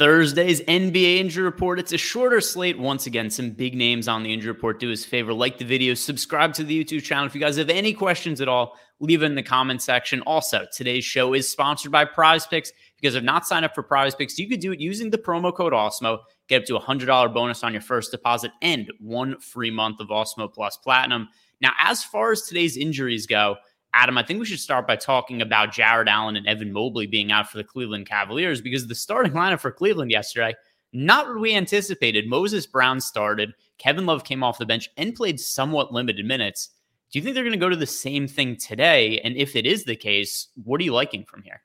Thursday's NBA injury report. It's a shorter slate. Once again, some big names on the injury report. Do us a favor, like the video, subscribe to the YouTube channel. If you guys have any questions at all, leave it in the comment section. Also, today's show is sponsored by PrizePicks. because If not signed up for PrizePicks, you could do it using the promo code Awesemo. Get up to a $100 bonus on your first deposit and one free month of Awesemo Plus Platinum. Now, as far as today's injuries go, Adam, I think we should start by talking about Jarrett Allen and Evan Mobley being out for the Cleveland Cavaliers because the starting lineup for Cleveland yesterday, not what we anticipated. Moses Brown started, Kevin Love came off the bench and played somewhat limited minutes. Do you think they're going to go to the same thing today? And if it is the case, what are you liking from here?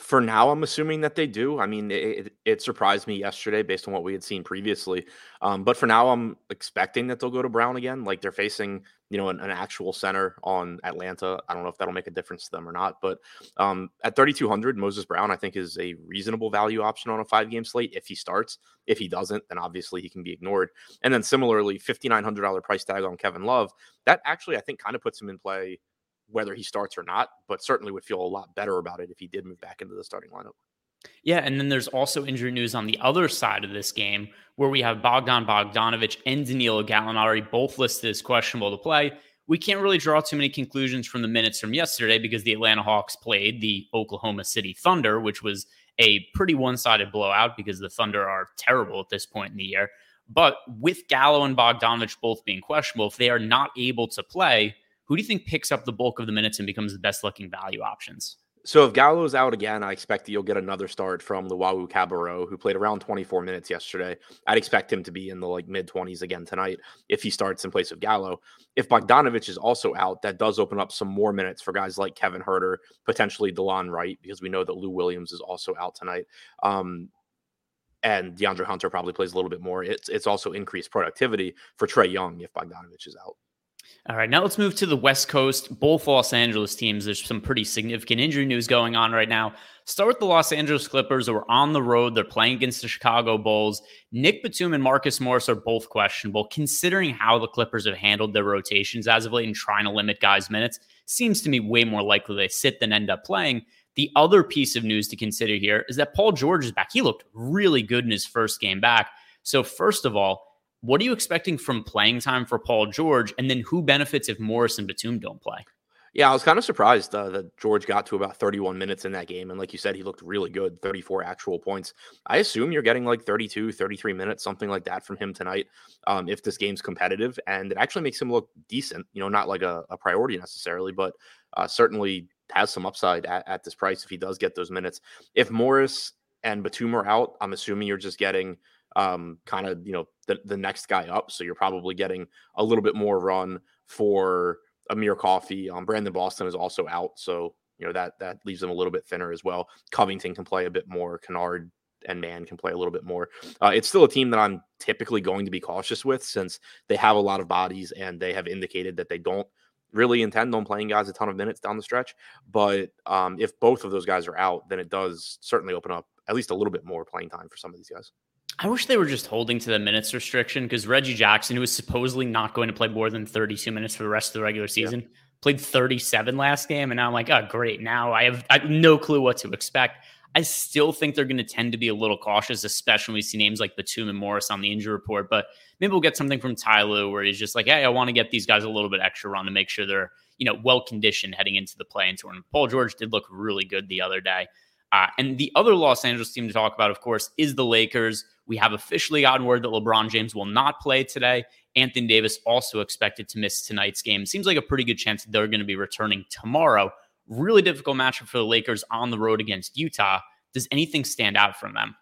For now, I'm assuming that they do. I mean, it, it, surprised me yesterday based on what we had seen previously. Um, but for now, I'm expecting that they'll go to Brown again. Like they're facing, you know, an, an, actual center on Atlanta. I don't know if that'll make a difference to them or not. But um, at 3,200, Moses Brown, I think, is a reasonable value option on a five game slate if he starts. If he doesn't, then obviously he can be ignored. And then similarly, $5,900 price tag on Kevin Love. That actually, I think, kind of puts him in play whether he starts or not, but certainly would feel a lot better about it if he did move back into the starting lineup. Yeah, and then there's also injury news on the other side of this game where we have Bogdan Bogdanovic and Danilo Gallinari both listed as questionable to play. We can't really draw too many conclusions from the minutes from yesterday because the Atlanta Hawks played the Oklahoma City Thunder, which was a pretty one sided blowout because the Thunder are terrible at this point in the year. But with Gallo and Bogdanovic both being questionable, if they are not able to play, who do you think picks up the bulk of the minutes and becomes the best looking value options? So if Gallo's out again, I expect that you'll get another start from Luwawu Cabarrot, who played around 24 minutes yesterday. I'd expect him to be in the like mid 20s again tonight if he starts in place of Gallo. If Bogdanovic is also out, that does open up some more minutes for guys like Kevin Huerter, potentially Delon Wright, because we know that Lou Williams is also out tonight. Um, and DeAndre Hunter probably plays a little bit more. It's it's also increased productivity for Trae Young if Bogdanovic is out. All right, now let's move to the West Coast. Both Los Angeles teams, there's some pretty significant injury news going on right now. Start with the Los Angeles Clippers, who are on the road. They're playing against the Chicago Bulls. Nick Batum and Marcus Morris are both questionable, considering how the Clippers have handled their rotations as of late and trying to limit guys' minutes. Seems to me way more likely they sit than end up playing. The other piece of news to consider here is that Paul George is back. He looked really good in his first game back. So, first of all, what are you expecting from playing time for Paul George? And then who benefits if Morris and Batum don't play? Yeah, I was kind of surprised uh, that George got to about 31 minutes in that game. And like you said, he looked really good 34 actual points. I assume you're getting like 32, 33 minutes, something like that from him tonight um, if this game's competitive. And it actually makes him look decent, you know, not like a, a priority necessarily, but uh, certainly has some upside at, at this price if he does get those minutes. If Morris and Batum are out, I'm assuming you're just getting um, kind of you know the, the next guy up. So you're probably getting a little bit more run for Amir Coffey. Um, Brandon Boston is also out, so you know that that leaves them a little bit thinner as well. Covington can play a bit more. Kennard and Mann can play a little bit more. Uh, it's still a team that I'm typically going to be cautious with since they have a lot of bodies and they have indicated that they don't really intend on playing guys a ton of minutes down the stretch. But um, if both of those guys are out, then it does certainly open up at least a little bit more playing time for some of these guys. I wish they were just holding to the minutes restriction because Reggie Jackson, who was supposedly not going to play more than 32 minutes for the rest of the regular season, yeah. played 37 last game. And now I'm like, oh, great. Now I have, I have no clue what to expect. I still think they're going to tend to be a little cautious, especially when we see names like Batum and Morris on the injury report. But maybe we'll get something from Ty Lue where he's just like, hey, I want to get these guys a little bit extra run to make sure they're, you know, well conditioned heading into the play-in tournament. Paul George did look really good the other day. Uh, and the other Los Angeles team to talk about, of course, is the Lakers. We have officially gotten word that LeBron James will not play today. Anthony Davis also expected to miss tonight's game. Seems like a pretty good chance they're going to be returning tomorrow. Really difficult matchup for the Lakers on the road against Utah. Does anything stand out from them?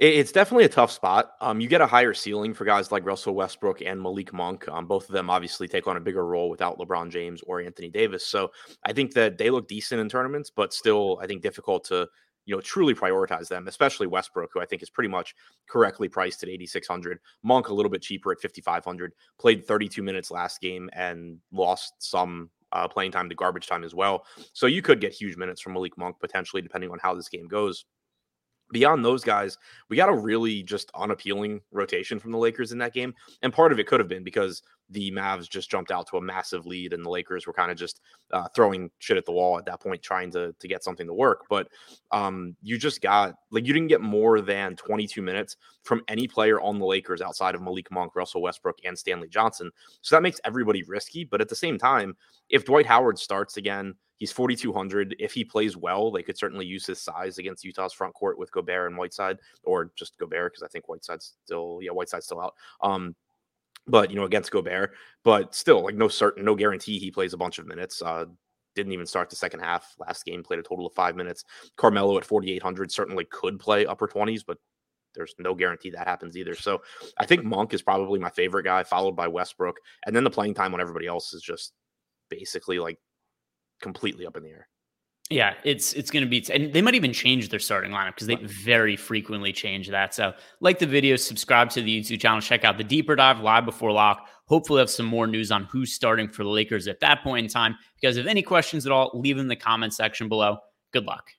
It's definitely a tough spot. Um, you get a higher ceiling for guys like Russell Westbrook and Malik Monk. Um, both of them obviously take on a bigger role without LeBron James or Anthony Davis. So I think that they look decent in tournaments, but still, I think difficult to you know truly prioritize them, especially Westbrook, who I think is pretty much correctly priced at 8600. Monk a little bit cheaper at 5500. Played 32 minutes last game and lost some uh, playing time to garbage time as well. So you could get huge minutes from Malik Monk potentially, depending on how this game goes beyond those guys, we got a really just unappealing rotation from the Lakers in that game. And part of it could have been because the Mavs just jumped out to a massive lead, and the Lakers were kind of just uh, throwing shit at the wall at that point, trying to to get something to work. But um, you just got like you didn't get more than 22 minutes from any player on the Lakers outside of Malik Monk, Russell Westbrook, and Stanley Johnson. So that makes everybody risky. But at the same time, if Dwight Howard starts again, he's 4,200. If he plays well, they could certainly use his size against Utah's front court with Gobert and Whiteside, or just Gobert because I think Whiteside's still yeah Whiteside's still out. Um, but you know against Gobert, but still like no certain, no guarantee he plays a bunch of minutes. Uh, didn't even start the second half. Last game played a total of five minutes. Carmelo at 4,800 certainly could play upper 20s, but there's no guarantee that happens either. So I think Monk is probably my favorite guy, followed by Westbrook, and then the playing time on everybody else is just basically like completely up in the air. Yeah, it's it's going to be, and they might even change their starting lineup because they very frequently change that. So, like the video, subscribe to the YouTube channel, check out the deeper dive live before lock. Hopefully, have some more news on who's starting for the Lakers at that point in time. If you guys have any questions at all, leave them in the comment section below. Good luck.